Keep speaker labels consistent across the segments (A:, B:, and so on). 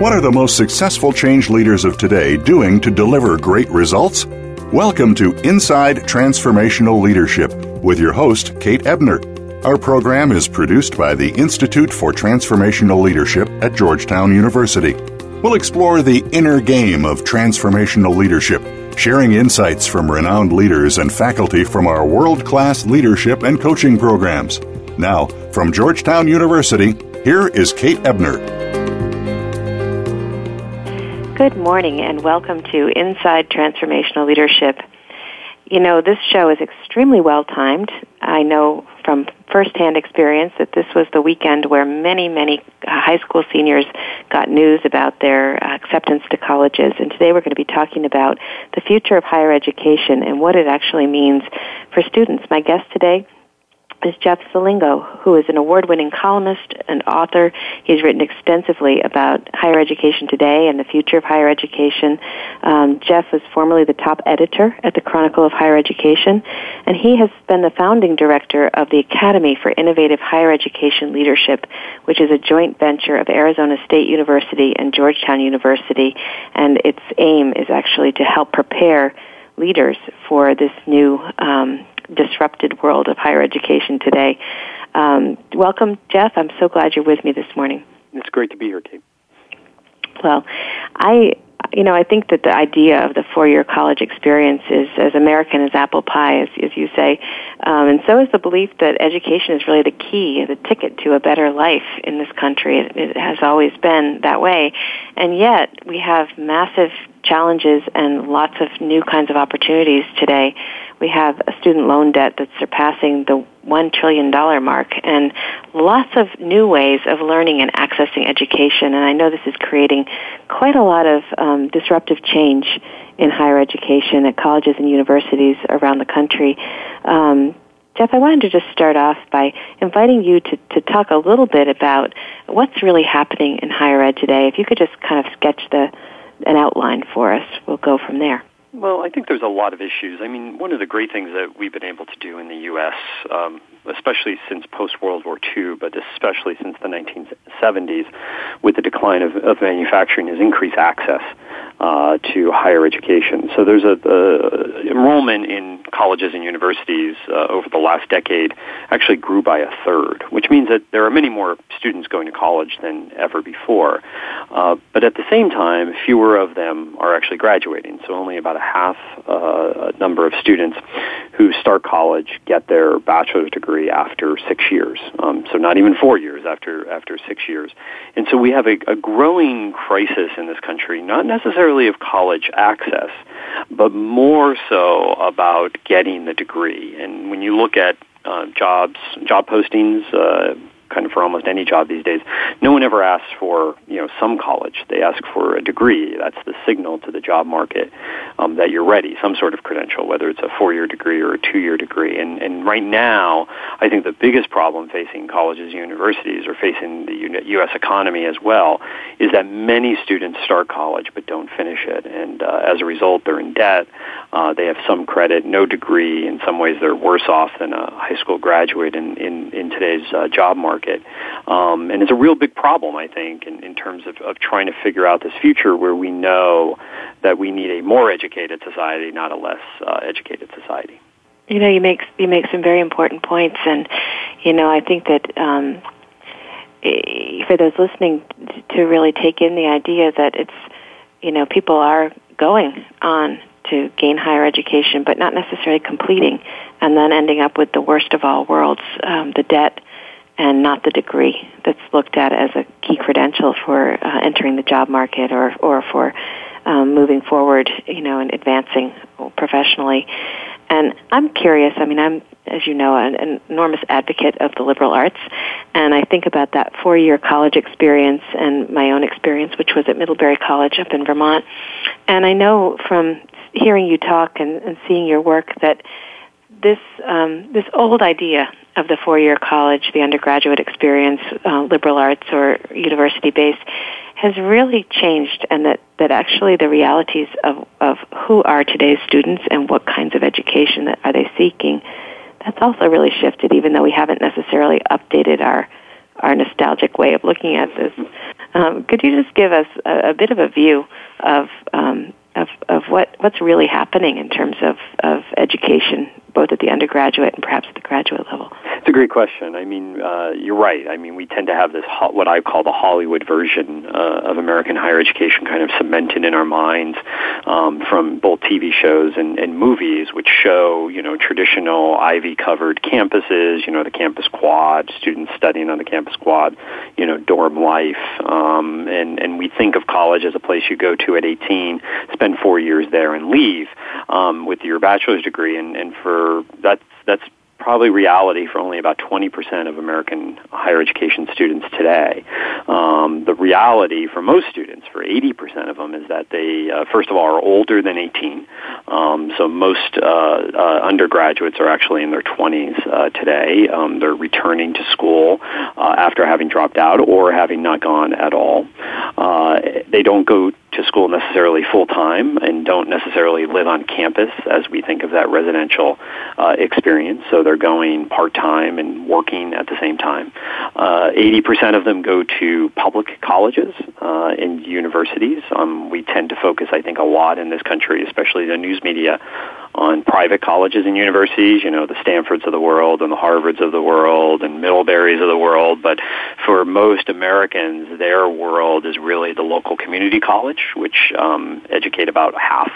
A: What are the most successful change leaders of today doing to deliver great results? Welcome to Inside Transformational Leadership with your host, Kate Ebner. Our program is produced by the Institute for Transformational Leadership at Georgetown University. We'll explore the inner game of transformational leadership, sharing insights from renowned leaders and faculty from our world class leadership and coaching programs. Now, from Georgetown University, here is Kate Ebner.
B: Good morning and welcome to Inside Transformational Leadership. You know, this show is extremely well timed. I know from firsthand experience that this was the weekend where many, many high school seniors got news about their acceptance to colleges. And today we're going to be talking about the future of higher education and what it actually means for students. My guest today is Jeff Selingo, who is an award-winning columnist and author. He's written extensively about higher education today and the future of higher education. Um, Jeff was formerly the top editor at the Chronicle of Higher Education, and he has been the founding director of the Academy for Innovative Higher Education Leadership, which is a joint venture of Arizona State University and Georgetown University, and its aim is actually to help prepare leaders for this new um, disrupted world of higher education today. Um, welcome, Jeff. I'm so glad you're with me this morning.
C: It's great to be here, Kate.
B: Well, I you know, I think that the idea of the four-year college experience is as American as apple pie, as, as you say, um, and so is the belief that education is really the key, the ticket to a better life in this country. It, it has always been that way, and yet we have massive challenges and lots of new kinds of opportunities today we have a student loan debt that's surpassing the $1 trillion mark and lots of new ways of learning and accessing education. And I know this is creating quite a lot of um, disruptive change in higher education at colleges and universities around the country. Um, Jeff, I wanted to just start off by inviting you to, to talk a little bit about what's really happening in higher ed today. If you could just kind of sketch the an outline for us, we'll go from there.
C: Well, I think there's a lot of issues. I mean, one of the great things that we've been able to do in the U.S., um, especially since post World War II, but especially since the 1970s, with the decline of, of manufacturing, is increased access uh, to higher education. So there's a, a enrollment in colleges and universities uh, over the last decade actually grew by a third, which means that there are many more students going to college than ever before. Uh, but at the same time, fewer of them are actually graduating. So only about a half uh, number of students who start college get their bachelor's degree after six years. Um, so not even four years after after six years. And so we have a, a growing crisis in this country, not necessarily necessarily of college access, but more so about getting the degree. And when you look at uh, jobs, job postings, uh, kind of for almost any job these days. No one ever asks for you know some college. They ask for a degree. That's the signal to the job market um, that you're ready. Some sort of credential, whether it's a four-year degree or a two-year degree. And and right now, I think the biggest problem facing colleges and universities, or facing the U.S. economy as well, is that many students start college but don't finish it, and uh, as a result, they're in debt. Uh, they have some credit, no degree. In some ways, they're worse off than a high school graduate in in, in today's uh, job market market. Um, and it's a real big problem, I think, in, in terms of, of trying to figure out this future where we know that we need a more educated society, not a less uh, educated society.
B: You know, you make you make some very important points, and you know, I think that um, for those listening to really take in the idea that it's you know people are going on to gain higher education, but not necessarily completing, and then ending up with the worst of all worlds, um, the debt and not the degree that's looked at as a key credential for uh, entering the job market or or for um, moving forward, you know, and advancing professionally. And I'm curious, I mean, I'm, as you know, an, an enormous advocate of the liberal arts, and I think about that four-year college experience and my own experience, which was at Middlebury College up in Vermont. And I know from hearing you talk and, and seeing your work that this um, this old idea of the four-year college, the undergraduate experience, uh, liberal arts or university-based, has really changed, and that that actually the realities of of who are today's students and what kinds of education that are they seeking, that's also really shifted. Even though we haven't necessarily updated our our nostalgic way of looking at this, um, could you just give us a, a bit of a view of um, of, of what, what's really happening in terms of, of education both at the undergraduate and perhaps at the graduate level?
C: It's a great question. I mean, uh, you're right. I mean, we tend to have this ho- what I call the Hollywood version uh, of American higher education kind of cemented in our minds um, from both TV shows and, and movies, which show you know traditional Ivy-covered campuses. You know, the campus quad, students studying on the campus quad. You know, dorm life, um, and and we think of college as a place you go to at 18, spend four years there, and leave um, with your bachelor's degree. And, and for that's that's probably reality for only about 20% of American higher education students today. Um, the reality for most students, for 80% of them, is that they, uh, first of all, are older than 18. Um, so most uh, uh, undergraduates are actually in their 20s uh, today. Um, they're returning to school uh, after having dropped out or having not gone at all. Uh, they don't go to school necessarily full time and don't necessarily live on campus as we think of that residential uh, experience. So they're going part time and working at the same time. Uh, 80% of them go to public colleges uh, and universities. Um, we tend to focus, I think, a lot in this country, especially the news media, on private colleges and universities, you know, the Stanfords of the world and the Harvards of the world and Middleburys of the world. But for most Americans, their world is really the local community college, which um, educate about half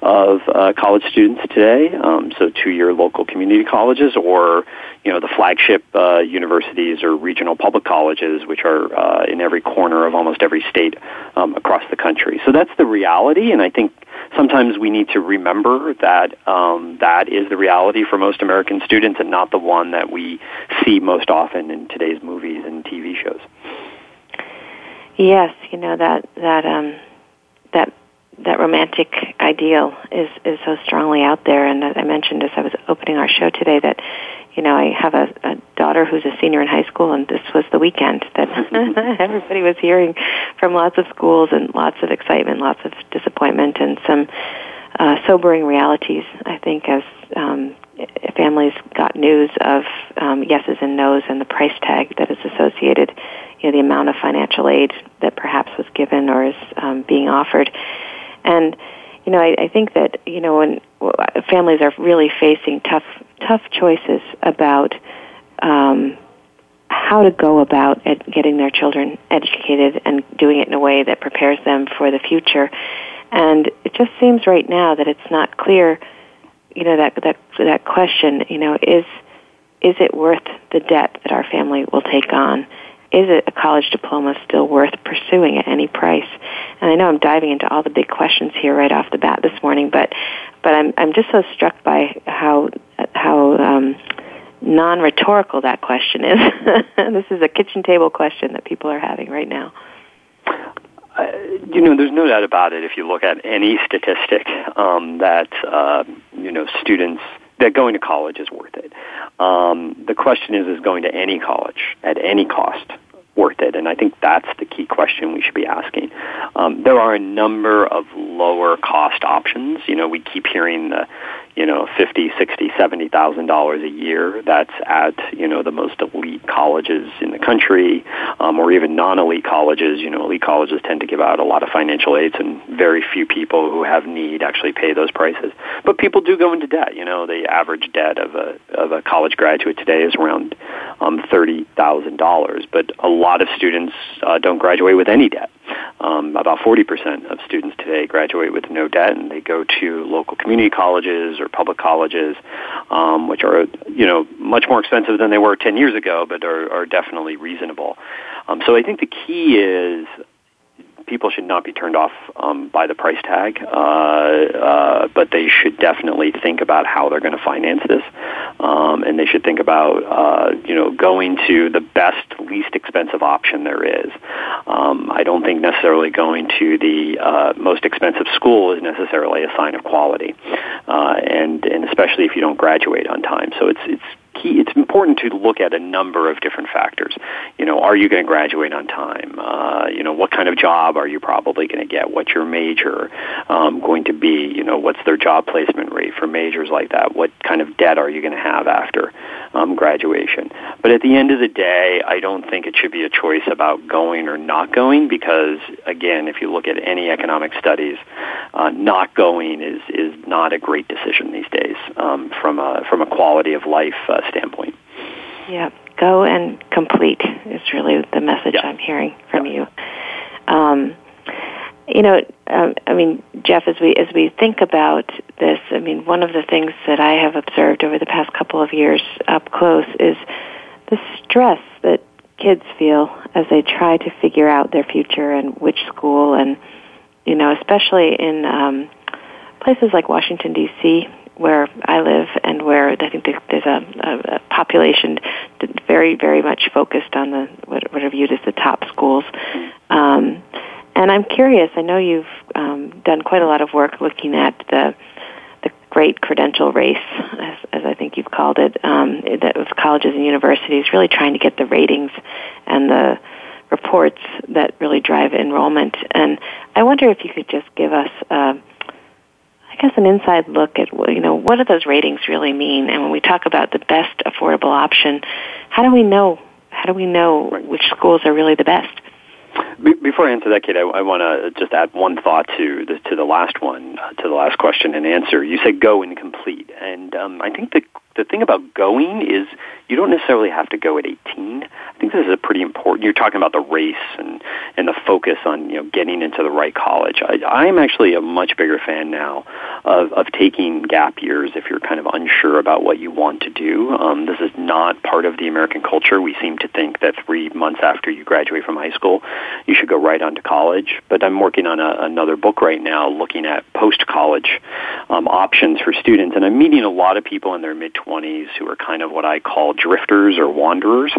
C: of uh, college students today. Um, so two-year local community colleges or, you know, the flagship uh, universities or regional public colleges, which are uh, in every corner of almost every state um, across the country. So that's the reality, and I think sometimes we need to remember that um, that is the reality for most American students and not the one that we see most often in today's movies and TV shows.
B: Yes, you know that that um, that that romantic ideal is is so strongly out there. And I mentioned as I was opening our show today that you know I have a, a daughter who's a senior in high school, and this was the weekend that everybody was hearing from lots of schools and lots of excitement, lots of disappointment, and some uh, sobering realities. I think as um, families got news of um, yeses and nos and the price tag that is associated, you know, the amount of financial aid that perhaps was given or is um, being offered and you know, I, I think that you know when families are really facing tough tough choices about um, how to go about ed- getting their children educated and doing it in a way that prepares them for the future. And it just seems right now that it's not clear, you know, that that that question, you know, is is it worth the debt that our family will take on? Is a college diploma still worth pursuing at any price? And I know I'm diving into all the big questions here right off the bat this morning, but but I'm I'm just so struck by how how um, non-rhetorical that question is. this is a kitchen table question that people are having right now.
C: Uh, you know, there's no doubt about it. If you look at any statistic, um, that uh, you know students that going to college is worth it. Um, the question is, is going to any college at any cost worth it? And I think that's the key question we should be asking. Um, there are a number of lower cost options. You know, we keep hearing the you know, fifty, sixty, seventy thousand dollars a year. That's at you know the most elite colleges in the country, um, or even non-elite colleges. You know, elite colleges tend to give out a lot of financial aids, and very few people who have need actually pay those prices. But people do go into debt. You know, the average debt of a of a college graduate today is around um, thirty thousand dollars. But a lot of students uh, don't graduate with any debt. Um, about 40% of students today graduate with no debt, and they go to local community colleges or public colleges, um, which are you know much more expensive than they were 10 years ago, but are, are definitely reasonable. Um, so I think the key is people should not be turned off um, by the price tag, uh, uh, but they should definitely think about how they're going to finance this, um, and they should think about uh, you know going to the best, least expensive option there is. Um, I don't think necessarily going to the uh, most expensive school is necessarily a sign of quality, uh, and and especially if you don't graduate on time. So it's it's key. It's important to look at a number of different factors. You know, are you going to graduate on time? Uh, you know, what kind of job are you probably going to get? What's your major um, going to be? You know, what's their job placement rate for majors like that? What kind of debt are you going to have after um, graduation? But at the end of the day, I don't think it should be a choice about going or not going because, again, if you look at any economic studies, uh, not going is is not a great decision these days um, from a from a quality of life uh, standpoint.
B: Yeah, go and complete is really the message
C: yeah.
B: I'm hearing from
C: yeah.
B: you. Um, you know, um, I mean, Jeff, as we as we think about this, I mean, one of the things that I have observed over the past couple of years up close is the stress that kids feel as they try to figure out their future and which school, and you know, especially in um, places like Washington D.C where I live and where I think there's a, a, a population very, very much focused on the what, what are viewed as the top schools. Um, and I'm curious. I know you've um, done quite a lot of work looking at the the great credential race, as, as I think you've called it, um, that of colleges and universities, really trying to get the ratings and the reports that really drive enrollment. And I wonder if you could just give us. Uh, guess an inside look at you know what do those ratings really mean, and when we talk about the best affordable option, how do we know how do we know which schools are really the best?
C: Before I answer that, Kate, I, I want to just add one thought to the to the last one, to the last question and answer. You said go and complete, and um, I think the the thing about going is you don't necessarily have to go at 18. I think this is a pretty important. You're talking about the race and and the focus on you know getting into the right college. I, I'm actually a much bigger fan now of of taking gap years if you're kind of unsure about what you want to do. Um, this is not part of the American culture. We seem to think that three months after you graduate from high school, you should go right on to college. But I'm working on a, another book right now looking at post college um, options for students, and I'm meeting a lot of people in their mid 20s who are kind of what I call drifters or wanderers.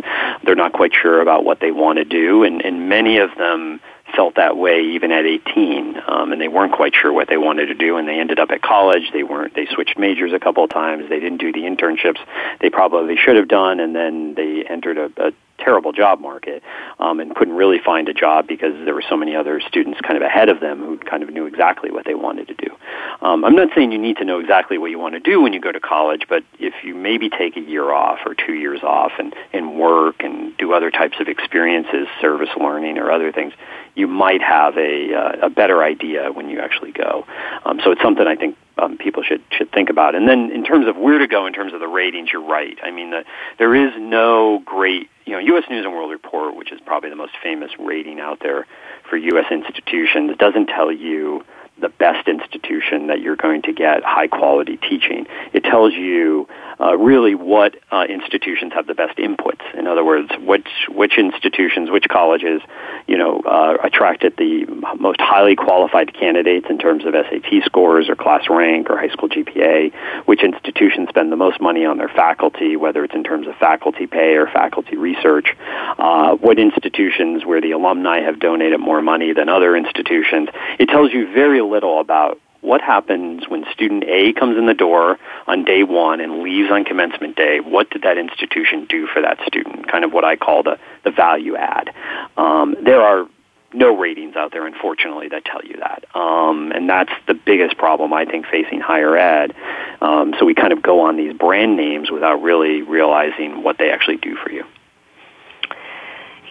C: They're not quite sure about what they want to do, and, and many of them felt that way even at 18, um, and they weren't quite sure what they wanted to do, and they ended up at college. They weren't. They switched majors a couple of times. They didn't do the internships they probably should have done, and then they entered a, a terrible job market um, and couldn't really find a job because there were so many other students kind of ahead of them who kind of knew exactly what they wanted to do. Um, I'm not saying you need to know exactly what you want to do when you go to college, but if you maybe take a year off or two years off and, and work and do other types of experiences, service learning or other things, you might have a, uh, a better idea when you actually go. Um, so it's something I think um, people should should think about. And then in terms of where to go in terms of the ratings, you're right. I mean, the, there is no great, you know, U.S. News and World Report, which is probably the most famous rating out there for U.S. institutions, doesn't tell you the best institution that you're going to get high quality teaching. It tells you uh, really what uh, institutions have the best inputs. In other words, which which institutions, which colleges, you know, uh, attracted the most highly qualified candidates in terms of SAT scores or class rank or high school GPA. Which institutions spend the most money on their faculty, whether it's in terms of faculty pay or faculty research. Uh, what institutions where the alumni have donated more money than other institutions. It tells you very little about what happens when student A comes in the door on day one and leaves on commencement day? What did that institution do for that student? Kind of what I call the, the value add. Um, there are no ratings out there, unfortunately, that tell you that. Um, and that's the biggest problem, I think, facing higher ed. Um, so we kind of go on these brand names without really realizing what they actually do for you.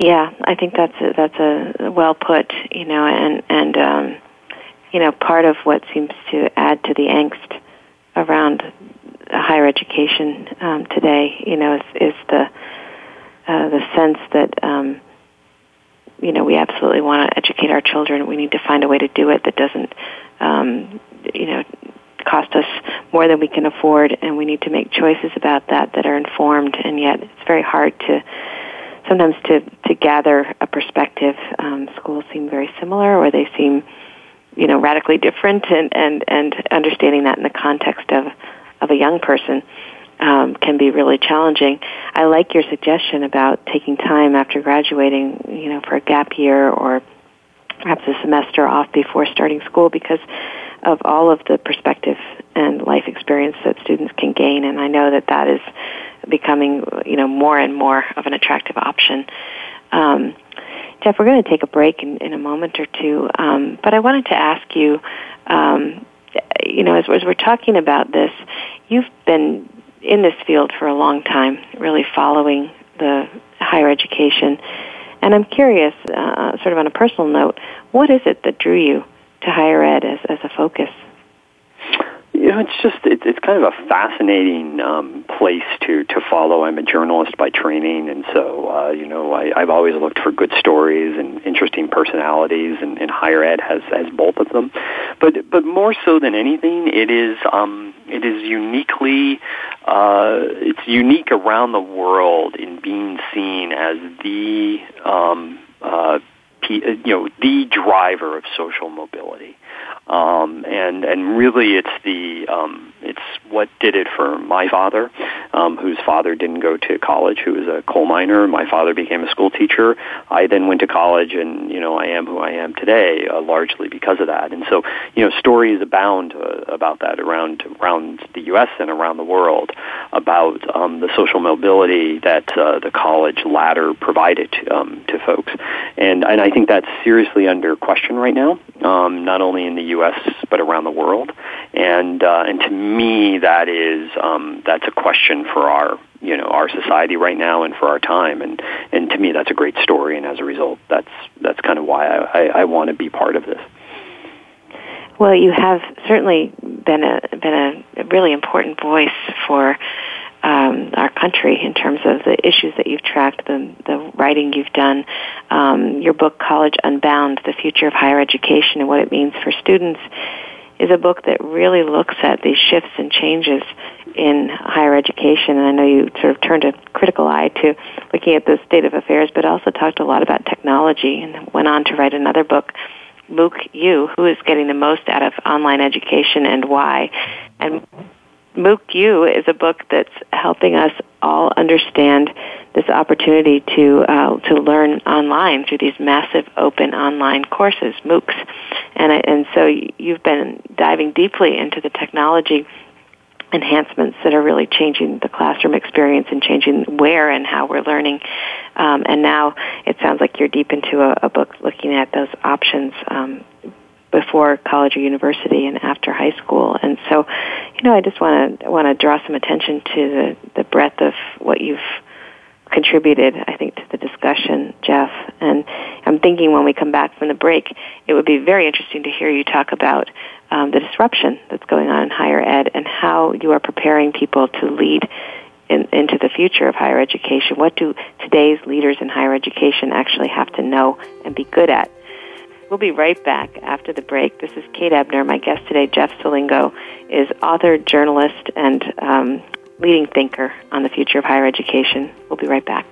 B: Yeah, I think that's a, that's a well put, you know, and and um, you know, part of what seems to add to the angst around higher education um, today, you know, is, is the uh, the sense that um, you know we absolutely want to educate our children. We need to find a way to do it that doesn't, um, you know, cost us more than we can afford, and we need to make choices about that that are informed. And yet, it's very hard to sometimes to to gather a perspective. Um, schools seem very similar, or they seem, you know, radically different, and and and understanding that in the context of of a young person um, can be really challenging. I like your suggestion about taking time after graduating, you know, for a gap year or perhaps a semester off before starting school because of all of the perspective and life experience that students can gain. And I know that that is becoming, you know, more and more of an attractive option. Um, Jeff, we're going to take a break in, in a moment or two, um, but I wanted to ask you, um, you know, as, as we're talking about this, you've been in this field for a long time, really following the higher education. And I'm curious, uh, sort of on a personal note, what is it that drew you to higher ed as, as a focus?
C: You know, it's just it, it's kind of a fascinating um, place to to follow. I'm a journalist by training, and so uh, you know I, I've always looked for good stories and interesting personalities, and, and higher ed has has both of them. But but more so than anything, it is um, it is uniquely uh, it's unique around the world in being seen as the um, uh, you know the driver of social mobility um, and and really it's the um, it's what did it for my father, um, whose father didn't go to college, who was a coal miner. My father became a school teacher. I then went to college, and you know I am who I am today, uh, largely because of that. And so you know stories abound uh, about that around around the U.S. and around the world about um, the social mobility that uh, the college ladder provided um, to folks. And and I think that's seriously under question right now, um, not only in the U.S. but around the world. And uh, and to me, that is um, that's a question for our you know our society right now and for our time. And and to me, that's a great story. And as a result, that's that's kind of why I, I, I want to be part of this.
B: Well, you have certainly been a been a really important voice for um, our country in terms of the issues that you've tracked, the, the writing you've done. Um, your book, College Unbound: The Future of Higher Education and What It Means for Students, is a book that really looks at these shifts and changes in higher education. And I know you sort of turned a critical eye to looking at the state of affairs, but also talked a lot about technology and went on to write another book. MOOC U, who is getting the most out of online education and why. And MOOC U is a book that's helping us all understand this opportunity to uh, to learn online through these massive open online courses, MOOCs, and and so you've been diving deeply into the technology enhancements that are really changing the classroom experience and changing where and how we're learning. Um, and now it sounds like you're deep into a, a book looking at those options um, before college or university and after high school. And so, you know, I just want to want to draw some attention to the the breadth of what you've contributed, I think, to the discussion, Jeff. And I'm thinking when we come back from the break, it would be very interesting to hear you talk about um, the disruption that's going on in higher ed and how you are preparing people to lead in, into the future of higher education. What do today's leaders in higher education actually have to know and be good at? We'll be right back after the break. This is Kate Ebner. My guest today, Jeff Selingo, is author, journalist, and um, leading thinker on the future of higher education. We'll be right back.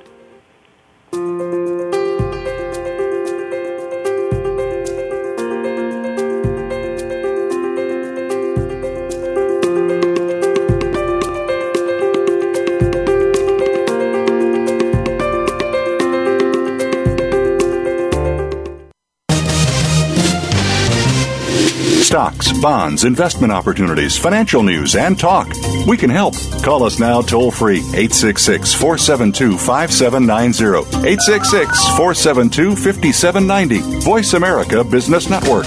A: Stocks, bonds, investment opportunities, financial news, and talk. We can help. Call us now toll free 866 472 5790. 866 472 5790. Voice America Business Network.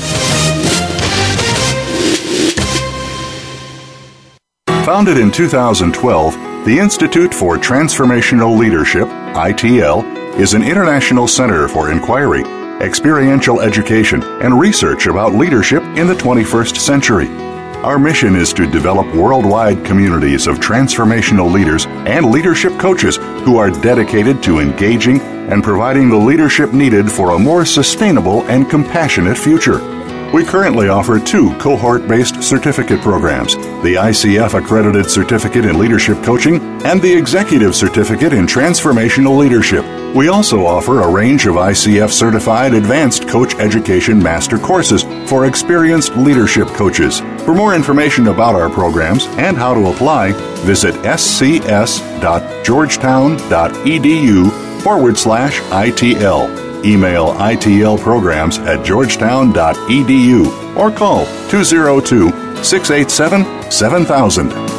A: Founded in 2012, the Institute for Transformational Leadership, ITL, is an international center for inquiry experiential education, and research about leadership in the 21st century. Our mission is to develop worldwide communities of transformational leaders and leadership coaches who are dedicated to engaging and providing the leadership needed for a more sustainable and compassionate future. We currently offer two cohort based certificate programs the ICF Accredited Certificate in Leadership Coaching and the Executive Certificate in Transformational Leadership. We also offer a range of ICF certified advanced coach education master courses for experienced leadership coaches. For more information about our programs and how to apply, visit scs.georgetown.edu forward slash ITL. Email ITL programs at georgetown.edu or call 202 687 7000.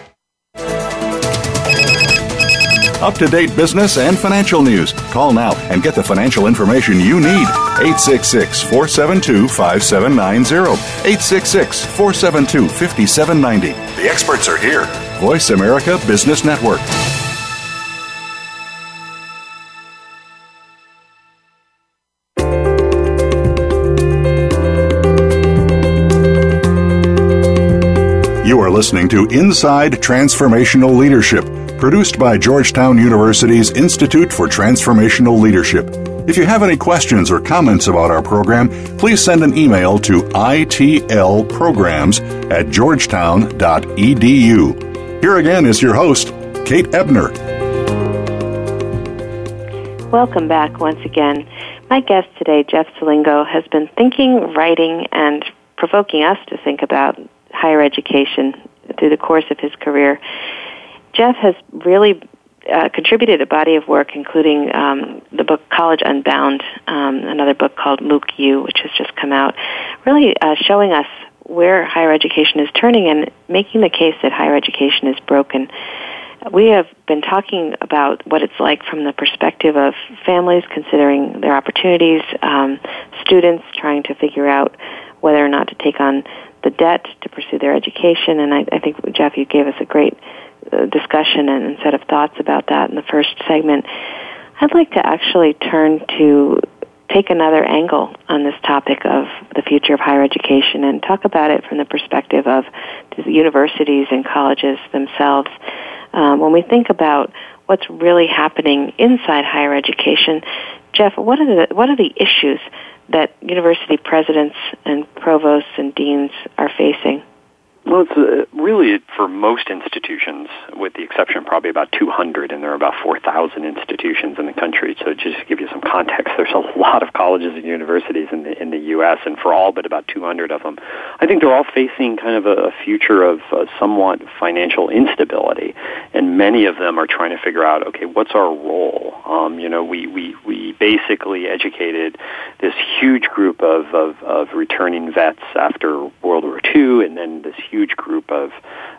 A: up to date business and financial news. Call now and get the financial information you need. 866 472 5790. 866 472 5790. The experts are here. Voice America Business Network. You are listening to Inside Transformational Leadership produced by Georgetown University's Institute for Transformational Leadership. If you have any questions or comments about our program, please send an email to itlprograms at georgetown.edu. Here again is your host, Kate Ebner.
B: Welcome back once again. My guest today, Jeff Selingo, has been thinking, writing, and provoking us to think about higher education through the course of his career. Jeff has really uh, contributed a body of work, including um, the book College Unbound, um, another book called MOOC U, which has just come out, really uh, showing us where higher education is turning and making the case that higher education is broken. We have been talking about what it's like from the perspective of families considering their opportunities, um, students trying to figure out whether or not to take on the debt to pursue their education, and I, I think Jeff, you gave us a great discussion and set of thoughts about that in the first segment. I'd like to actually turn to take another angle on this topic of the future of higher education and talk about it from the perspective of the universities and colleges themselves. Um, when we think about what's really happening inside higher education, Jeff, what are the what are the issues that university presidents and provosts and deans are facing?
C: Well, it's uh, really for most institutions, with the exception of probably about 200, and there are about 4,000 institutions in the country. So, just to give you some context, there's a lot of colleges and universities in the in the U.S., and for all but about 200 of them, I think they're all facing kind of a, a future of uh, somewhat financial instability, and many of them are trying to figure out, okay, what's our role? Um, you know, we we we basically educated this huge group of, of of returning vets after World War II, and then this huge group of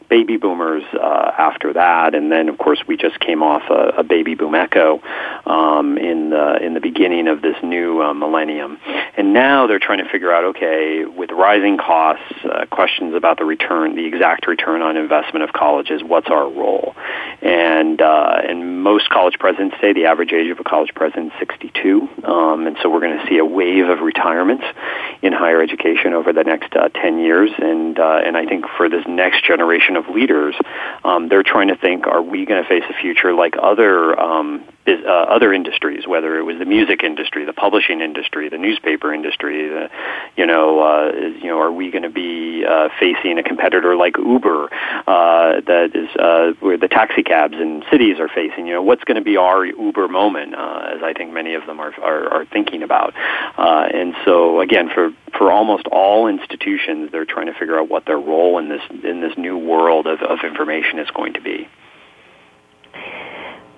C: baby boomers uh, after that, and then of course we just came off a, a baby boom echo um, in the in the beginning of this new uh, millennium, and now they're trying to figure out okay with rising costs, uh, questions about the return, the exact return on investment of colleges, what's our role, and uh, and most college presidents say the average age of a college president is 62, um, and so we're going to see a wave of retirements in higher education over the next uh, 10 years, and uh, and I think for this next generation of of leaders, um, they're trying to think: Are we going to face a future like other um, uh, other industries, whether it was the music industry, the publishing industry, the newspaper industry, the, you know, uh, you know, are we going to be uh, facing a competitor like Uber uh, that is uh, where the taxi cabs in cities are facing? You know, what's going to be our Uber moment? Uh, as I think many of them are are, are thinking about. Uh, and so, again, for for almost all institutions, they're trying to figure out what their role in this in this new world of, of information is going to be.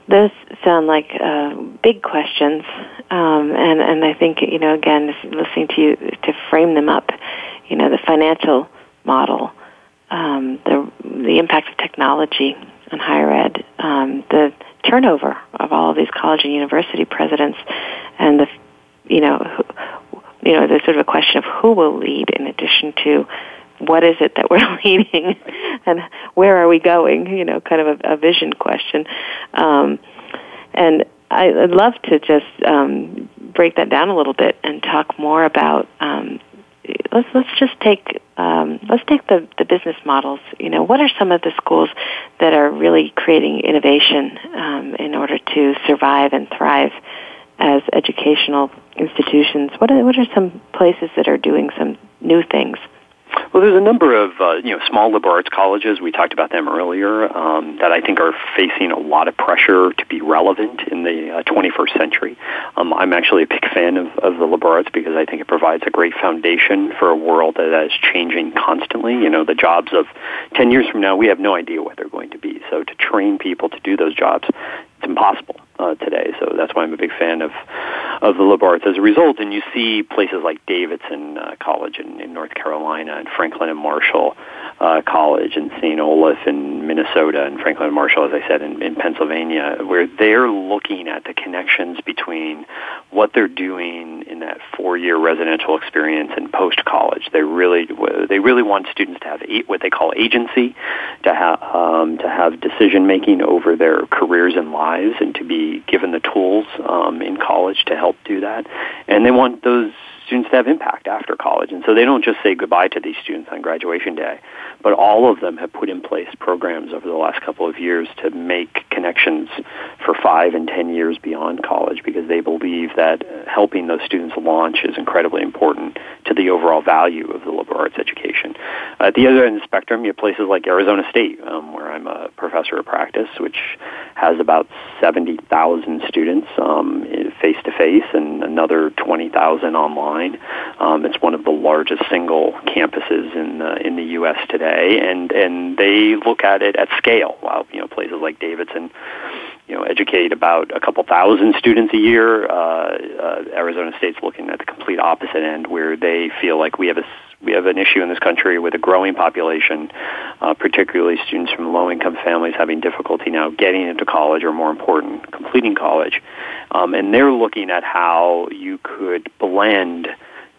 B: Those sound like uh, big questions, um, and and I think you know again, listening to you to frame them up, you know, the financial model, um, the the impact of technology on higher ed, um, the turnover of all of these college and university presidents, and the you know you know, there's sort of a question of who will lead in addition to what is it that we're leading and where are we going, you know, kind of a, a vision question. Um, and I, would love to just um, break that down a little bit and talk more about um, let's let's just take um, let's take the the business models. You know, what are some of the schools that are really creating innovation um, in order to survive and thrive as educational institutions? What are what are some places that are doing some new things?
C: Well, there's a number of uh, you know small liberal arts colleges. We talked about them earlier um, that I think are facing a lot of pressure to be relevant in the uh, 21st century. Um, I'm actually a big fan of, of the liberal arts because I think it provides a great foundation for a world that is changing constantly. You know, the jobs of 10 years from now, we have no idea what they're going to be. So to train people to do those jobs, it's impossible uh, today. So that's why I'm a big fan of of the liberal arts as a result. And you see places like Davidson uh, College in, in North Carolina and Franklin and Marshall uh, College and St. Olaf in Minnesota and Franklin and Marshall, as I said, in, in Pennsylvania, where they're looking at the connections between what they're doing in that four-year residential experience and post-college. They really they really want students to have what they call agency, to have um, to have decision making over their careers and lives, and to be given the tools um, in college to help do that. And they want those students to have impact after college. And so they don't just say goodbye to these students on graduation day, but all of them have put in place programs over the last couple of years to make connections for five and ten years beyond college because they believe that helping those students launch is incredibly important to the overall value of the liberal arts education. At the other end of the spectrum, you have places like Arizona State, um, where I'm a professor of practice, which has about 70,000 students face to face and another 20,000 online. Um, it's one of the largest single campuses in the, in the U.S. today, and and they look at it at scale. While you know places like Davidson you know, educate about a couple thousand students a year. Uh, uh, Arizona State's looking at the complete opposite end, where they feel like we have a we have an issue in this country with a growing population, uh, particularly students from low-income families having difficulty now getting into college, or more important, completing college. Um, and they're looking at how you could blend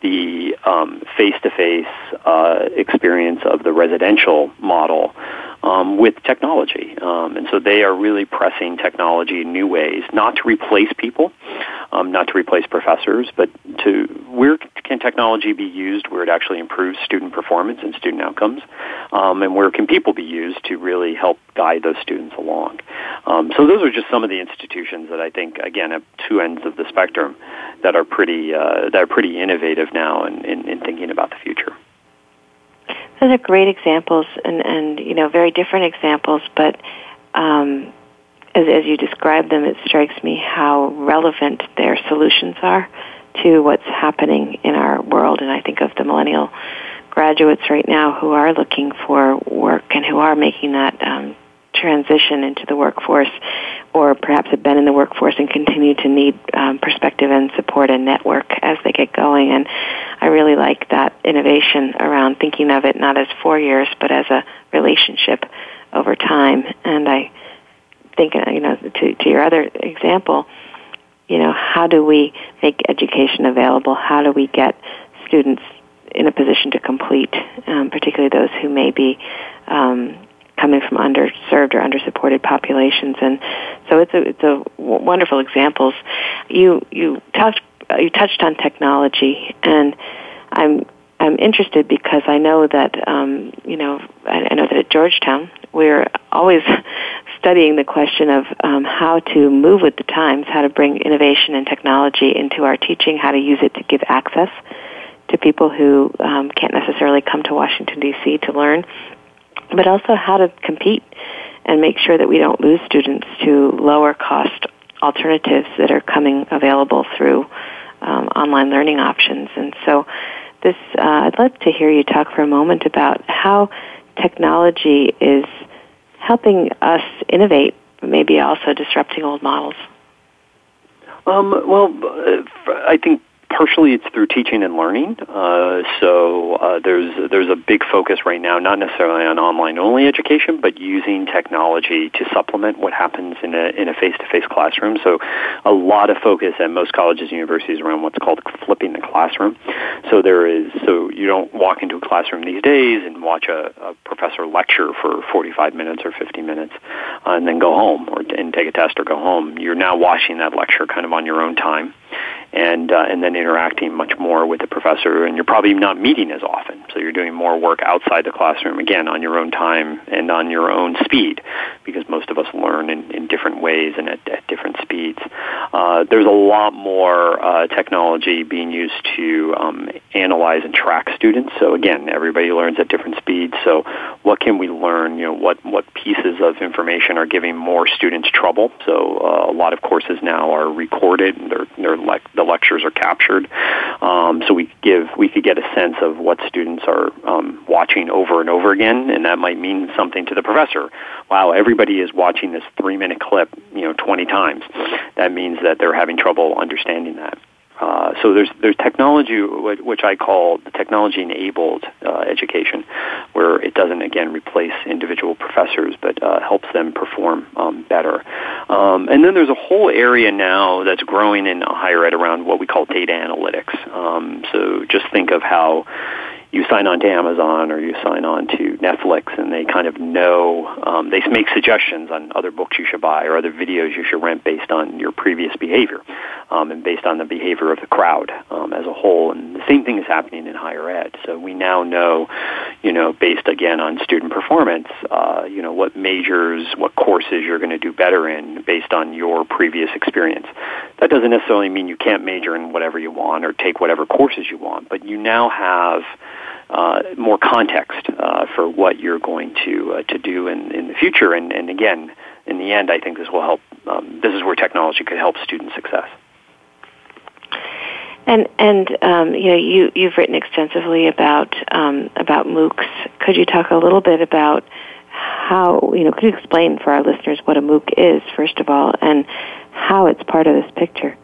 C: the um, face-to-face uh, experience of the residential model um, with technology. Um, and so they are really pressing technology in new ways, not to replace people, um, not to replace professors, but to where can technology be used where it actually improves student performance and student outcomes, um, and where can people be used to really help guide those students along. Um, so those are just some of the institutions that I think, again, at two ends of the spectrum, that are pretty uh, that are pretty innovative now in, in, in thinking about the future.
B: Those are great examples, and and you know very different examples, but um, as as you describe them, it strikes me how relevant their solutions are to what's happening in our world. And I think of the millennial graduates right now who are looking for work and who are making that um, transition into the workforce or perhaps have been in the workforce and continue to need um, perspective and support and network as they get going. And I really like that innovation around thinking of it not as four years, but as a relationship over time. And I think, uh, you know, to, to your other example, you know, how do we make education available? How do we get students in a position to complete, um, particularly those who may be um, coming from underserved or undersupported populations? And so it's a it's a wonderful examples. You you talked you touched on technology, and I'm I'm interested because I know that um, you know I, I know that at Georgetown we're always studying the question of um, how to move with the times, how to bring innovation and technology into our teaching, how to use it to give access to people who um, can't necessarily come to Washington D.C. to learn, but also how to compete and make sure that we don't lose students to lower cost alternatives that are coming available through um, online learning options. And so, this uh, I'd love to hear you talk for a moment about how technology is helping us innovate, maybe also disrupting old models?
C: Um, well, uh, I think partially it's through teaching and learning. Uh, so uh, there's there's a big focus right now, not necessarily on online only education, but using technology to supplement what happens in a in a face to face classroom. So a lot of focus at most colleges and universities around what's called flipping the classroom. So there is so you don't walk into a classroom these days and watch a, a professor lecture for 45 minutes or 50 minutes uh, and then go home or and take a test or go home. You're now watching that lecture kind of on your own time and uh, and then interacting much more with the professor. And you're probably not meeting as often, so you're doing more work outside the classroom again on your own time and on your own speed, because most of us learn in, in different ways and at, at different speeds. Uh, there's a lot more uh, technology being used to um, analyze and track students. So again, everybody learns at different speeds. So what can we learn? You know, what what pieces of information are giving more students trouble? So uh, a lot of courses now are recorded. They're they're like the lectures are captured. Um, so we give we could get a sense of what students are um, watching over and over again, and that might mean something to the professor. Wow, everybody is watching this three minute clip, you know, 20 times. That means that they're having trouble understanding that. Uh, so there's there's technology which I call the technology enabled uh, education, where it doesn't again replace individual professors, but uh, helps them perform um, better. Um, and then there's a whole area now that's growing in higher ed around what we call data analytics. Um, so just think of how you sign on to Amazon or you sign on to Netflix, and they kind of know um, they make suggestions on other books you should buy or other videos you should rent based on your previous behavior um, and based on the behavior of the crowd um, as a whole. And the same thing is happening in higher ed. So we now know, you know, based again on student performance, uh, you know, what majors, what courses you're going to do better in based on your previous experience. That doesn't necessarily mean you can't major in whatever you want or take whatever courses you want, but you now have uh, more context uh, for what you're going to uh, to do in, in the future. And, and again, in the end, I think this will help. Um, this is where technology could help student success.
B: And and um, you know you you've written extensively about um, about MOOCs. Could you talk a little bit about how you know? Could you explain for our listeners what a MOOC is first of all, and how it's part of this picture?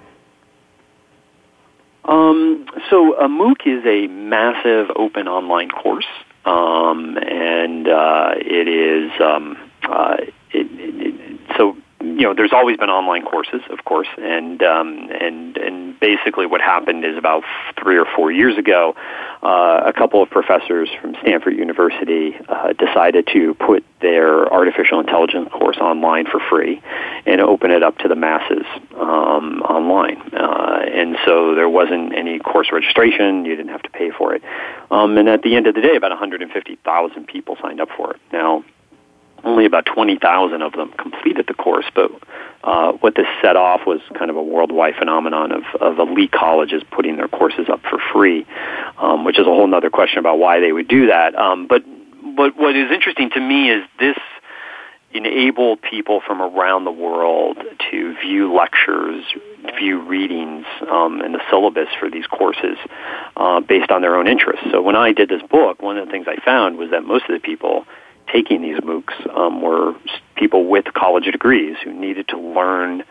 C: Um, so a MOOC is a massive open online course, um, and uh, it is um, uh, it, it, it, so you know, there's always been online courses, of course, and um, and and basically what happened is about three or four years ago, uh, a couple of professors from Stanford University uh, decided to put their artificial intelligence course online for free and open it up to the masses um, online. Uh, and so there wasn't any course registration; you didn't have to pay for it. Um, and at the end of the day, about 150,000 people signed up for it. Now only about 20,000 of them completed the course, but uh, what this set off was kind of a worldwide phenomenon of, of elite colleges putting their courses up for free, um, which is a whole other question about why they would do that. Um, but, but what is interesting to me is this enabled people from around the world to view lectures, view readings, um, and the syllabus for these courses uh, based on their own interests. So when I did this book, one of the things I found was that most of the people taking these MOOCs um, were people with college degrees who needed to learn,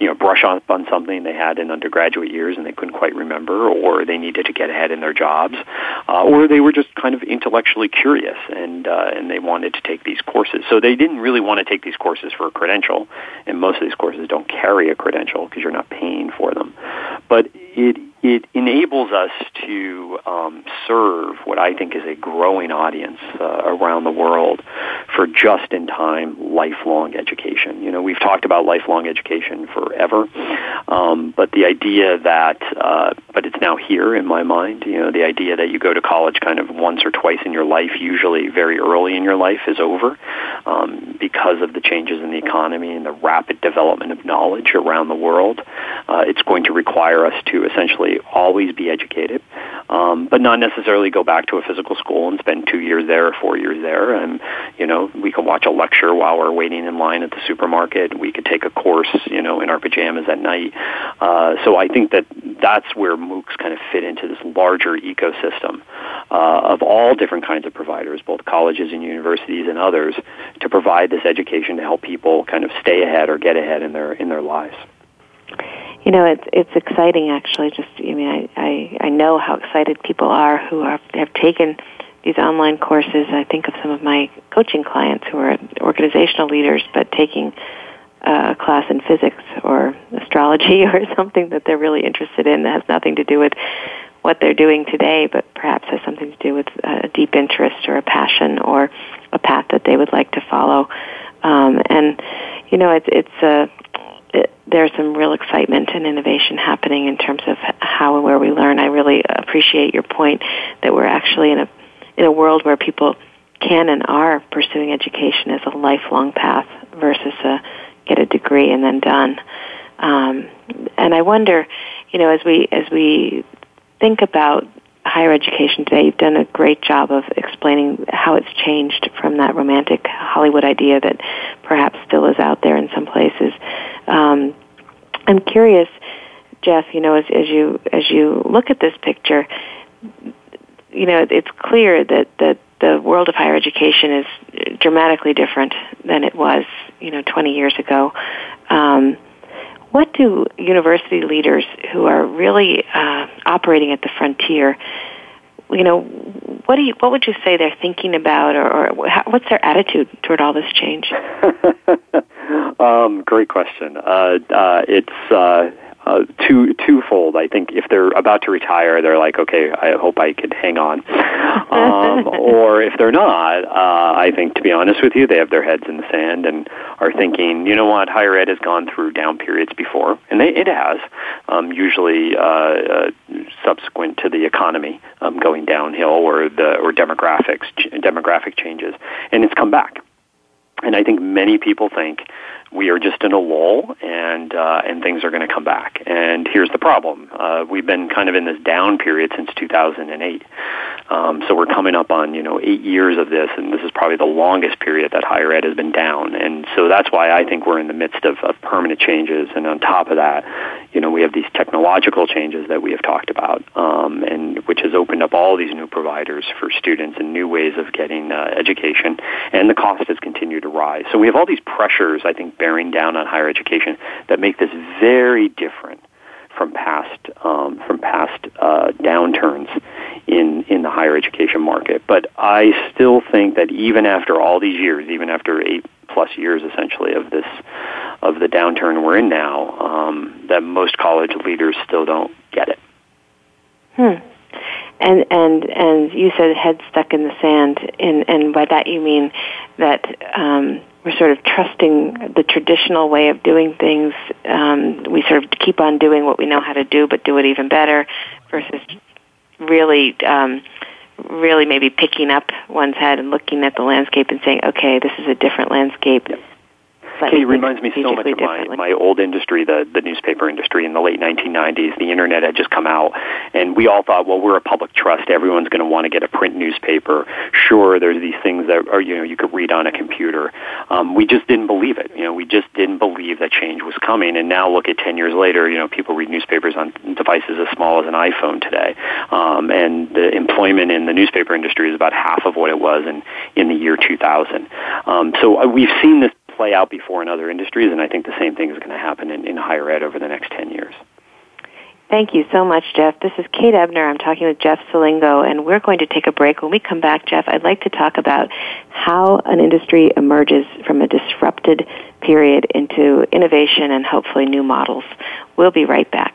C: you know, brush up on something they had in undergraduate years and they couldn't quite remember, or they needed to get ahead in their jobs, uh, or they were just kind of intellectually curious and uh, and they wanted to take these courses. So they didn't really want to take these courses for a credential, and most of these courses don't carry a credential because you're not paying for them. But it it enables us to um, serve what I think is a growing audience uh, around the world for just-in-time lifelong education. You know, we've talked about lifelong education forever, um, but the idea that, uh, but it's now here in my mind. You know, the idea that you go to college kind of once or twice in your life, usually very early in your life, is over um, because of the changes in the economy and the rapid development of knowledge around the world. Uh, it's going to require us to essentially always be educated, um, but not necessarily go back to a physical school and spend two years there or four years there. And you know, we could watch a lecture while we're waiting in line at the supermarket. We could take a course, you know, in our pajamas at night. Uh, so I think that that's where MOOCs kind of fit into this larger ecosystem uh, of all different kinds of providers, both colleges and universities and others, to provide this education to help people kind of stay ahead or get ahead in their in their lives.
B: You know, it's it's exciting actually. Just I mean, I I, I know how excited people are who are, have taken these online courses. I think of some of my coaching clients who are organizational leaders, but taking a class in physics or astrology or something that they're really interested in that has nothing to do with what they're doing today, but perhaps has something to do with a deep interest or a passion or a path that they would like to follow. Um, and you know, it's it's a it, there's some real excitement and innovation happening in terms of how and where we learn. I really appreciate your point that we're actually in a in a world where people can and are pursuing education as a lifelong path versus a get a degree and then done. Um, and I wonder, you know, as we as we think about higher education today, you've done a great job of explaining how it's changed from that romantic Hollywood idea that perhaps still is out there in some places. Um, I'm curious, Jeff. You know, as, as you as you look at this picture, you know, it's clear that that the world of higher education is dramatically different than it was, you know, 20 years ago. Um, what do university leaders who are really uh, operating at the frontier, you know, what do you, what would you say they're thinking about, or, or how, what's their attitude toward all this change?
C: um, great question. Uh, uh, it's uh, two twofold. I think if they're about to retire, they're like, okay, I hope I could hang on. Um, or if they're not, uh, I think to be honest with you, they have their heads in the sand and are thinking, you know what, higher ed has gone through down periods before, and they, it has, um, usually uh, uh, subsequent to the economy um, going downhill or the or demographics demographic changes, and it's come back. And I think many people think we are just in a lull and uh, and things are going to come back. And here's the problem: uh, we've been kind of in this down period since 2008. Um, so we're coming up on you know eight years of this, and this is probably the longest period that higher ed has been down. And so that's why I think we're in the midst of, of permanent changes. And on top of that, you know we have these technological changes that we have talked about, um, and which has opened up all these new providers for students and new ways of getting uh, education. And the cost has continued to rise. So we have all these pressures, I think, bearing down on higher education that make this very different from past um, from past uh, downturns in in the higher education market. But I still think that even after all these years, even after eight plus years essentially of this of the downturn we're in now, um, that most college leaders still don't get it.
B: Hmm. And and and you said head stuck in the sand, and and by that you mean that um, we're sort of trusting the traditional way of doing things. Um, we sort of keep on doing what we know how to do, but do it even better, versus really, um, really maybe picking up one's head and looking at the landscape and saying, "Okay, this is a different landscape."
C: Yep. It reminds me so much of my, my old industry, the, the newspaper industry in the late 1990s. The internet had just come out, and we all thought, well, we're a public trust. Everyone's going to want to get a print newspaper. Sure, there's these things that are, you know, you could read on a computer. Um, we just didn't believe it. You know, we just didn't believe that change was coming. And now look at 10 years later, you know, people read newspapers on devices as small as an iPhone today. Um, and the employment in the newspaper industry is about half of what it was in, in the year 2000. Um, so uh, we've seen this play out before in other industries, and I think the same thing is going to happen in, in higher ed over the next 10 years.
B: Thank you so much, Jeff. This is Kate Ebner. I'm talking with Jeff Selingo, and we're going to take a break. When we come back, Jeff, I'd like to talk about how an industry emerges from a disrupted period into innovation and hopefully new models. We'll be right back.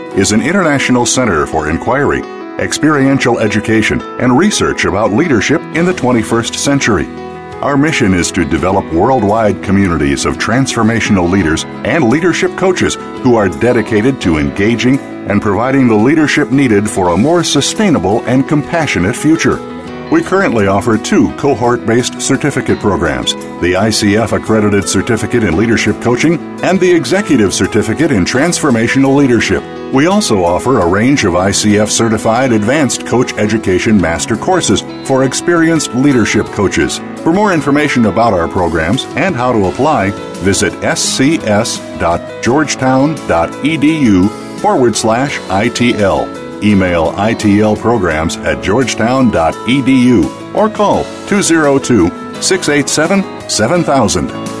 A: is an international center for inquiry, experiential education, and research about leadership in the 21st century. Our mission is to develop worldwide communities of transformational leaders and leadership coaches who are dedicated to engaging and providing the leadership needed for a more sustainable and compassionate future. We currently offer two cohort based certificate programs the ICF Accredited Certificate in Leadership Coaching and the Executive Certificate in Transformational Leadership. We also offer a range of ICF certified advanced coach education master courses for experienced leadership coaches. For more information about our programs and how to apply, visit scs.georgetown.edu forward slash ITL. Email ITL programs at georgetown.edu or call 202 687 7000.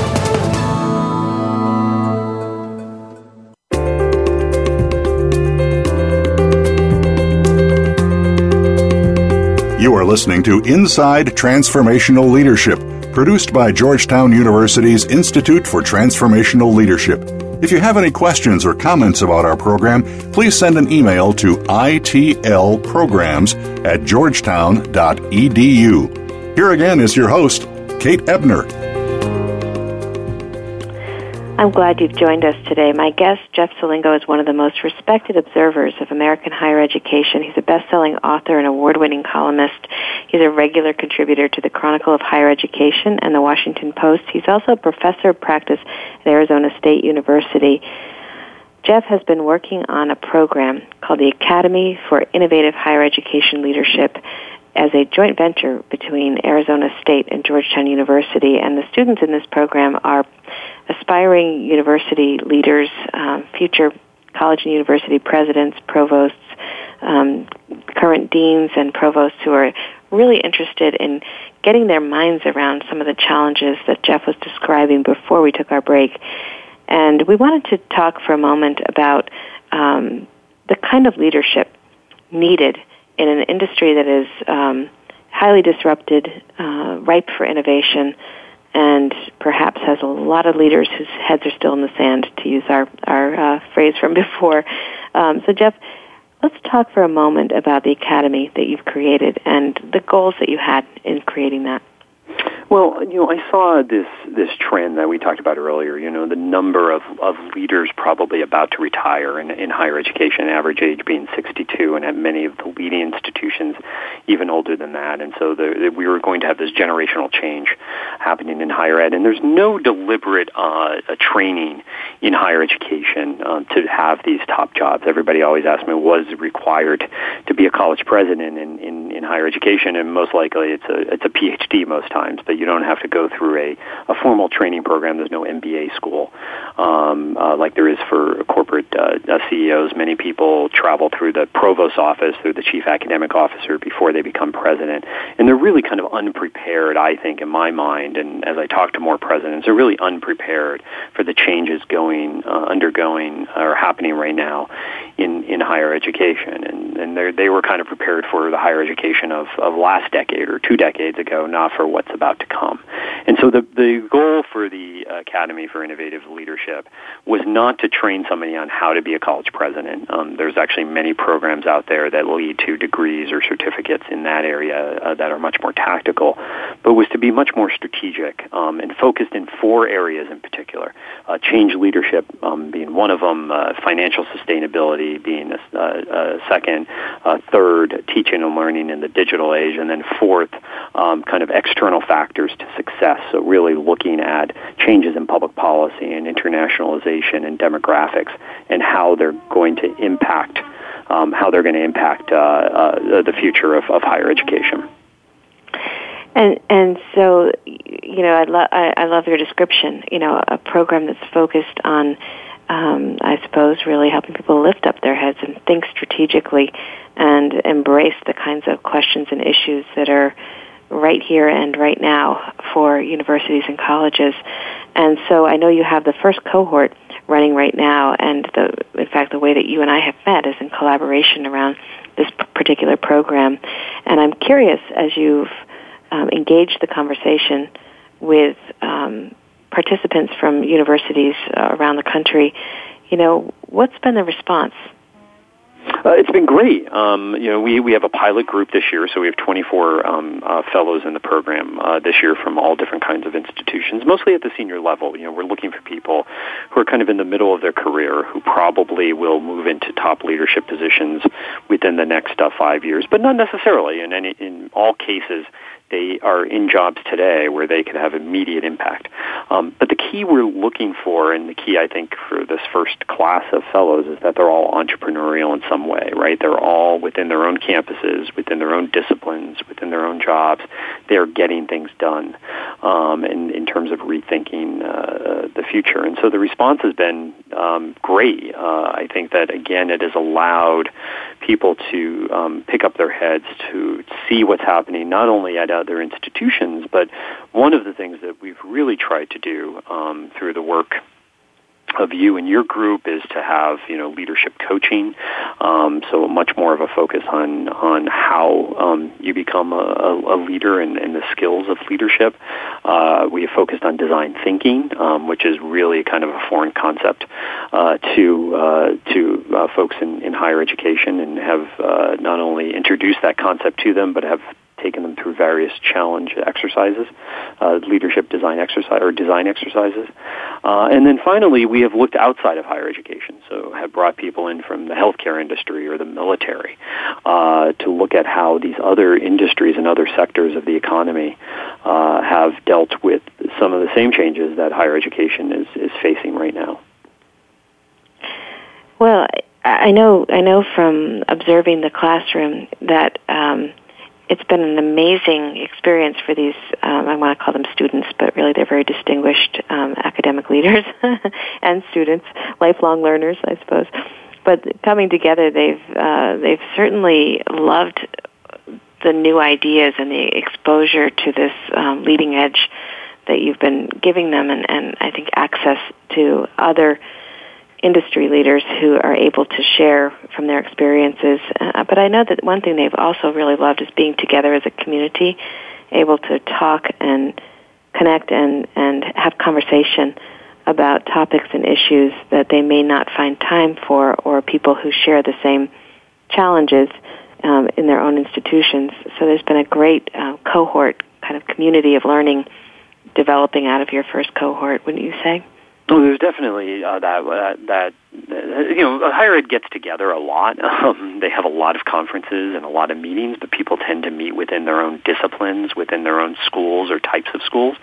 A: Listening to Inside Transformational Leadership, produced by Georgetown University's Institute for Transformational Leadership. If you have any questions or comments about our program, please send an email to itlprograms at georgetown.edu. Here again is your host, Kate Ebner.
B: I'm glad you've joined us today. My guest, Jeff Selingo, is one of the most respected observers of American higher education. He's a best-selling author and award-winning columnist. He's a regular contributor to the Chronicle of Higher Education and the Washington Post. He's also a professor of practice at Arizona State University. Jeff has been working on a program called the Academy for Innovative Higher Education Leadership as a joint venture between Arizona State and Georgetown University. And the students in this program are aspiring university leaders, um, future college and university presidents, provosts, um, current deans and provosts who are really interested in getting their minds around some of the challenges that Jeff was describing before we took our break. And we wanted to talk for a moment about um, the kind of leadership needed in an industry that is um, highly disrupted, uh, ripe for innovation, and perhaps has a lot of leaders whose heads are still in the sand, to use our our uh, phrase from before. Um, so, Jeff, let's talk for a moment about the academy that you've created and the goals that you had in creating that.
C: Well, you know, I saw this this trend that we talked about earlier. You know, the number of of leaders probably about to retire in, in higher education, average age being 62, and at many of the leading institutions, even older than that. And so the, we were going to have this generational change happening in higher ed. And there's no deliberate uh, training in higher education um, to have these top jobs. Everybody always asks me, was required to be a college president in, in, in higher education? And most likely, it's a it's a PhD most times, but you don't have to go through a, a formal training program. There's no MBA school um, uh, like there is for corporate uh, uh CEOs. Many people travel through the provost office, through the chief academic officer before they become president, and they're really kind of unprepared. I think, in my mind, and as I talk to more presidents, they're really unprepared for the changes going, uh, undergoing, or happening right now in in higher education, and and they were kind of prepared for the higher education of of last decade or two decades ago, not for what's about to come. And so the, the goal for the Academy for Innovative Leadership was not to train somebody on how to be a college president. Um, there's actually many programs out there that lead to degrees or certificates in that area uh, that are much more tactical, but was to be much more strategic um, and focused in four areas in particular. Uh, change leadership um, being one of them, uh, financial sustainability being a, a second, uh, third, teaching and learning in the digital age, and then fourth, um, kind of external factors to success. So really looking at changes in public policy and internationalization and demographics and how they're going to impact um, how they're going to impact uh, uh, the future of, of higher education.
B: And and so, you know, I, lo- I, I love your description. You know, a program that's focused on, um, I suppose, really helping people lift up their heads and think strategically, and embrace the kinds of questions and issues that are right here and right now for universities and colleges. And so, I know you have the first cohort running right now, and the in fact, the way that you and I have met is in collaboration around this particular program. And I'm curious, as you've um, engage the conversation with um, participants from universities uh, around the country, you know, what's been the response?
C: Uh, it's been great. Um, you know, we we have a pilot group this year, so we have 24 um, uh, fellows in the program uh, this year from all different kinds of institutions, mostly at the senior level. You know, we're looking for people who are kind of in the middle of their career, who probably will move into top leadership positions within the next uh, five years, but not necessarily. In any, in all cases, they are in jobs today where they can have immediate impact. Um, but the key we're looking for, and the key I think for this first class of fellows, is that they're all entrepreneurial in some way, right? They're all within their own campuses, within their own disciplines, within their own jobs. They're getting things done um, in, in terms of rethinking uh, the future. And so the response has been um, great. Uh, I think that, again, it has allowed people to um, pick up their heads to see what's happening not only at other institutions, but one of the things that we've really tried to do um, through the work of you and your group is to have you know leadership coaching, um, so much more of a focus on on how um, you become a, a leader and, and, the skills of leadership. Uh, we have focused on design thinking, um, which is really kind of a foreign concept uh, to uh, to uh, folks in, in higher education, and have uh, not only introduced that concept to them, but have taken them through various challenge exercises, uh, leadership design exercise or design exercises, uh, and then finally we have looked outside of higher education. So have brought people in from the healthcare industry or the military uh, to look at how these other industries and other sectors of the economy uh, have dealt with some of the same changes that higher education is is facing right now.
B: Well, I know I know from observing the classroom that um, it's been an amazing experience for these, um, I want to call them students, but really they're very distinguished um, academic leaders and students, lifelong learners, I suppose. But coming together, they've uh, they've certainly loved the new ideas and the exposure to this um, leading edge that you've been giving them, and, and I think access to other industry leaders who are able to share from their experiences. Uh, but I know that one thing they've also really loved is being together as a community, able to talk and connect and, and have conversation about topics and issues that they may not find time for or people who share the same challenges um, in their own institutions. So there's been a great uh, cohort kind of community of learning developing out of your first cohort, wouldn't you say?
C: Well, there's definitely uh, that uh, that you know higher ed gets together a lot. Um, they have a lot of conferences and a lot of meetings, but people tend to meet within their own disciplines, within their own schools or types of schools.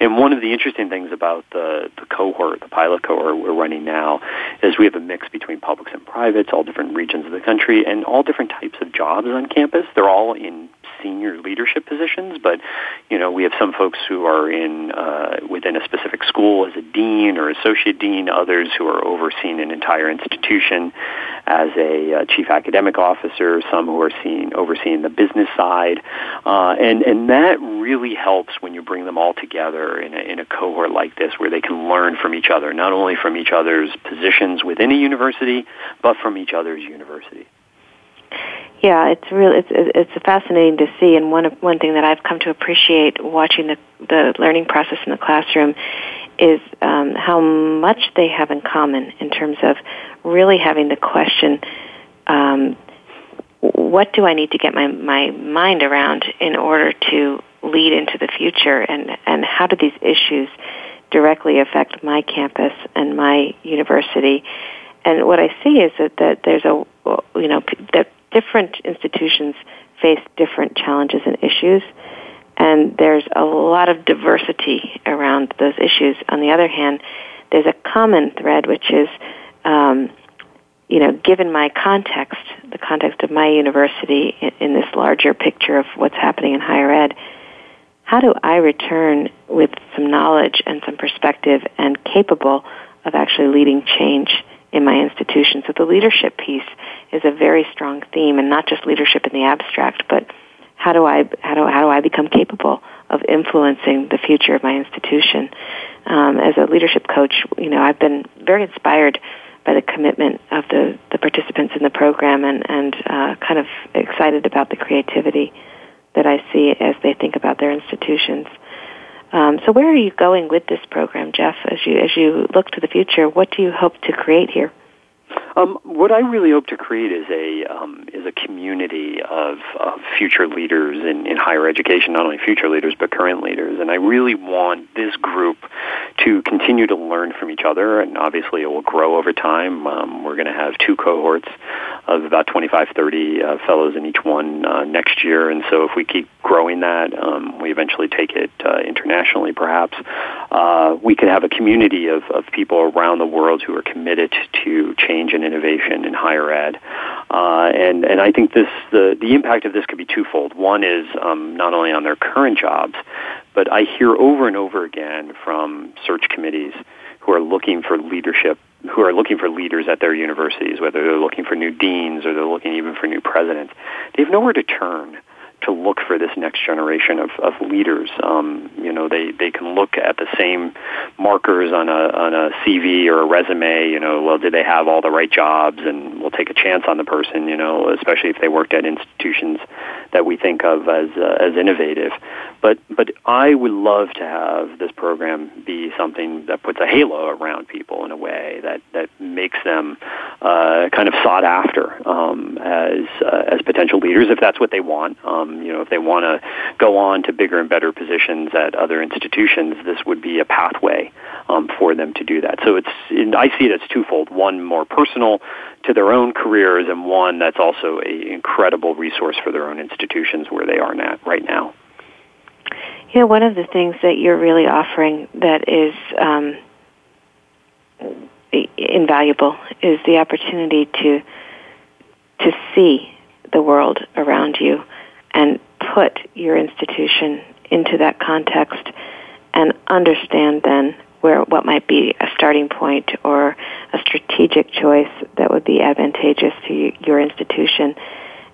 C: And one of the interesting things about the the cohort, the pilot cohort we're running now, is we have a mix between publics and privates, all different regions of the country, and all different types of jobs on campus. They're all in senior leadership positions, but you know we have some folks who are in uh, within a specific school as a dean or associate dean, others who are overseeing an entire institution as a uh, chief academic officer, some who are seeing overseeing the business side, uh, and and that really helps when you bring them all together in a, in a cohort like this, where they can learn from each other, not only from each other's positions within a university, but from each other's university.
B: Yeah, it's really it's it's fascinating to see, and one one thing that I've come to appreciate watching the the learning process in the classroom is um, how much they have in common in terms of really having the question, um, what do I need to get my my mind around in order to lead into the future, and and how do these issues directly affect my campus and my university? And what I see is that, that there's a you know that different institutions face different challenges and issues, and there's a lot of diversity around those issues. On the other hand, there's a common thread, which is um, you know, given my context, the context of my university in, in this larger picture of what's happening in higher ed, how do I return with some knowledge and some perspective and capable of actually leading change in my institution? So the leadership piece is a very strong theme, and not just leadership in the abstract, but how do I how do how do I become capable of influencing the future of my institution? Um, as a leadership coach, you know, I've been very inspired by the commitment of the, the participants in the program and, and uh, kind of excited about the creativity that I see as they think about their institutions. Um, so where are you going with this program, Jeff? As you as you look to the future, what do you hope to create here?
C: Um, what I really hope to create is a um, is a community of, of future leaders in, in higher education, not only future leaders but current leaders. And I really want this group to continue to learn from each other, and obviously it will grow over time. Um, we're going to have two cohorts of about 25, 30 uh, fellows in each one uh, next year, and so if we keep growing that, um, we eventually take it uh, internationally, perhaps. Uh, we could have a community of, of people around the world who are committed to change and and innovation in higher ed. Uh, and, and I think this, the, the impact of this could be twofold. One is um, not only on their current jobs, but I hear over and over again from search committees who are looking for leadership who are looking for leaders at their universities, whether they're looking for new deans or they're looking even for new presidents. They have nowhere to turn to look for this next generation of, of leaders. Um, you know, they, they can look at the same markers on a on a CV or a resume. You know, well, did they have all the right jobs? And we'll take a chance on the person. You know, especially if they worked at institutions that we think of as uh, as innovative. But but I would love to have this program be something that puts a halo around people in a way that that makes them uh, kind of sought after um, as uh, as potential leaders if that's what they want. Um, you know, if they want to go on to bigger and better positions at other institutions, this would be a pathway um, for them to do that. So it's I see it as twofold: one more personal to their own careers, and one that's also an incredible resource for their own institutions where they are now, right now.
B: You know, one of the things that you're really offering that is um, invaluable is the opportunity to to see the world around you and put your institution into that context and understand then where what might be a starting point or a strategic choice that would be advantageous to your institution.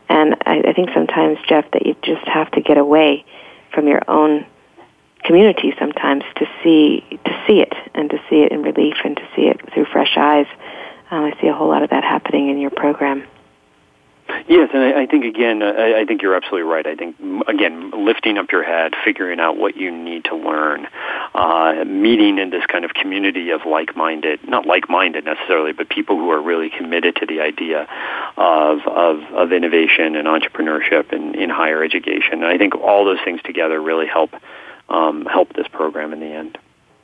B: And I, I think sometimes, Jeff, that you just have to get away from your own community sometimes to see to see it and to see it in relief and to see it through fresh eyes. Um, I see a whole lot of that happening in your program.
C: Yes, and I, I think again, uh, I, I think you're absolutely right. I think again, lifting up your head, figuring out what you need to learn, uh, meeting in this kind of community of like-minded, not like-minded necessarily, but people who are really committed to the idea of of, of innovation and entrepreneurship in, in higher education. And I think all those things together really help um, help this program in the end.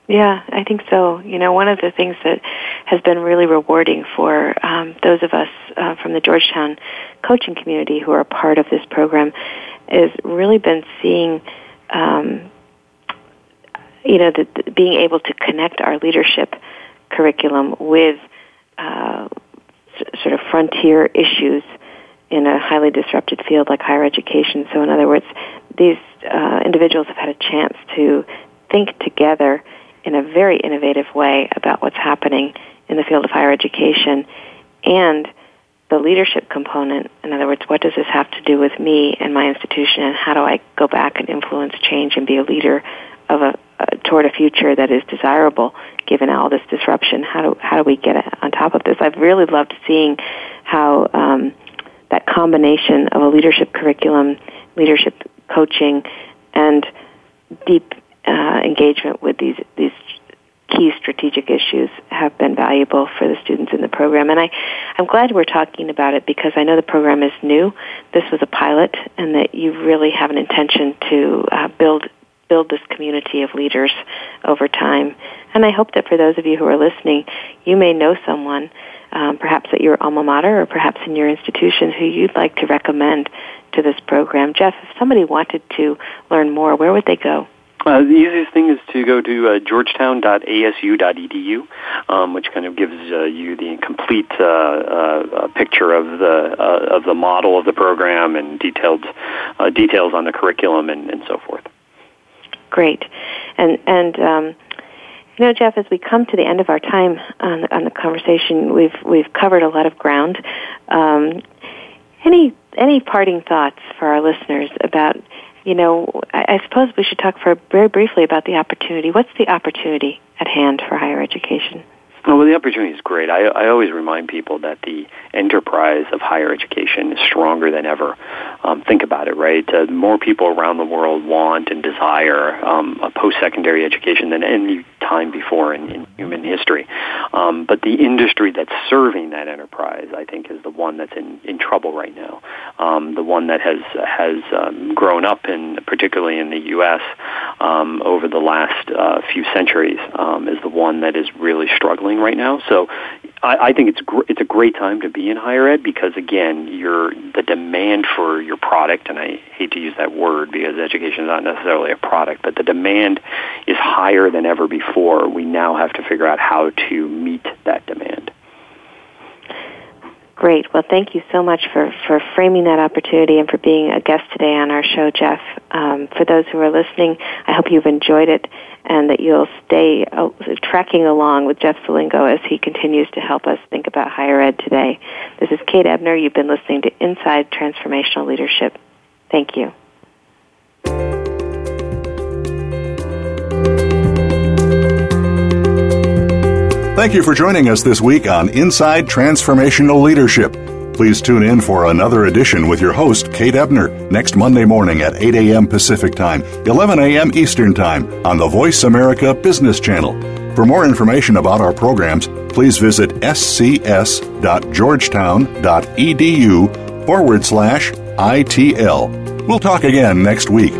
B: Yeah, I think so. You know, one of the things that has been really rewarding for um, those of us uh, from the Georgetown coaching community who are part of this program is really been seeing, um, you know, the, the, being able to connect our leadership curriculum with uh, s- sort of frontier issues in a highly disrupted field like higher education. So, in other words, these uh, individuals have had a chance to think together in a very innovative way about what's happening in the field of higher education and the leadership component. In other words, what does this have to do with me and my institution, and how do I go back and influence change and be a leader of a uh, toward a future that is desirable given all this disruption? How do how do we get on top of this? I've really loved seeing how um, that combination of a leadership curriculum, leadership coaching, and deep uh, engagement with these these key strategic issues have been valuable for the students in the program. And I, I'm glad we're talking about it because I know the program is new. This was a pilot, and that you really have an intention to uh, build build this community of leaders over time. And I hope that for those of you who are listening, you may know someone, um, perhaps at your alma mater or perhaps in your institution, who you'd like to recommend to this program. Jeff, if somebody wanted to learn more, where would they go?
C: Uh, the easiest thing is to go to uh, georgetown.asu.edu, um, which kind of gives uh, you the complete uh, uh, picture of the uh, of the model of the program and detailed details on the curriculum and, and, so forth.
B: Great, and and. Um, you know, Jeff, as we come to the end of our time on the, on the conversation, we've we've covered a lot of ground. Um, any any parting thoughts for our listeners about you know, I, I suppose we should talk for very briefly about the opportunity. What's the opportunity at hand for higher education?
C: Well, the opportunity is great. I, I always remind people that the enterprise of higher education is stronger than ever. Um, think about it, right? Uh, more people around the world want and desire um, a post-secondary education than any time before in, in human history. Um, but the industry that's serving that enterprise, I think, is the one that's in, in trouble right now. Um, the one that has has um, grown up in, particularly in the U.S. Um, over the last uh, few centuries, um, is the one that is really struggling right now. So, I, I think it's gr- it's a great time to be in higher ed because again, your the demand for your product, and I hate to use that word because education is not necessarily a product, but the demand is higher than ever before. We now have to figure out how to meet that demand.
B: Great. Well, thank you so much for, for framing that opportunity and for being a guest today on our show, Jeff. Um, for those who are listening, I hope you've enjoyed it and that you'll stay uh, tracking along with Jeff Selingo as he continues to help us think about higher ed today. This is Kate Ebner. You've been listening to Inside Transformational Leadership. Thank you.
A: Thank you for joining us this week on Inside Transformational Leadership. Please tune in for another edition with your host, Kate Ebner, next Monday morning at 8 a.m. Pacific Time, 11 a.m. Eastern Time on the Voice America Business Channel. For more information about our programs, please visit scs.georgetown.edu forward slash ITL. We'll talk again next week.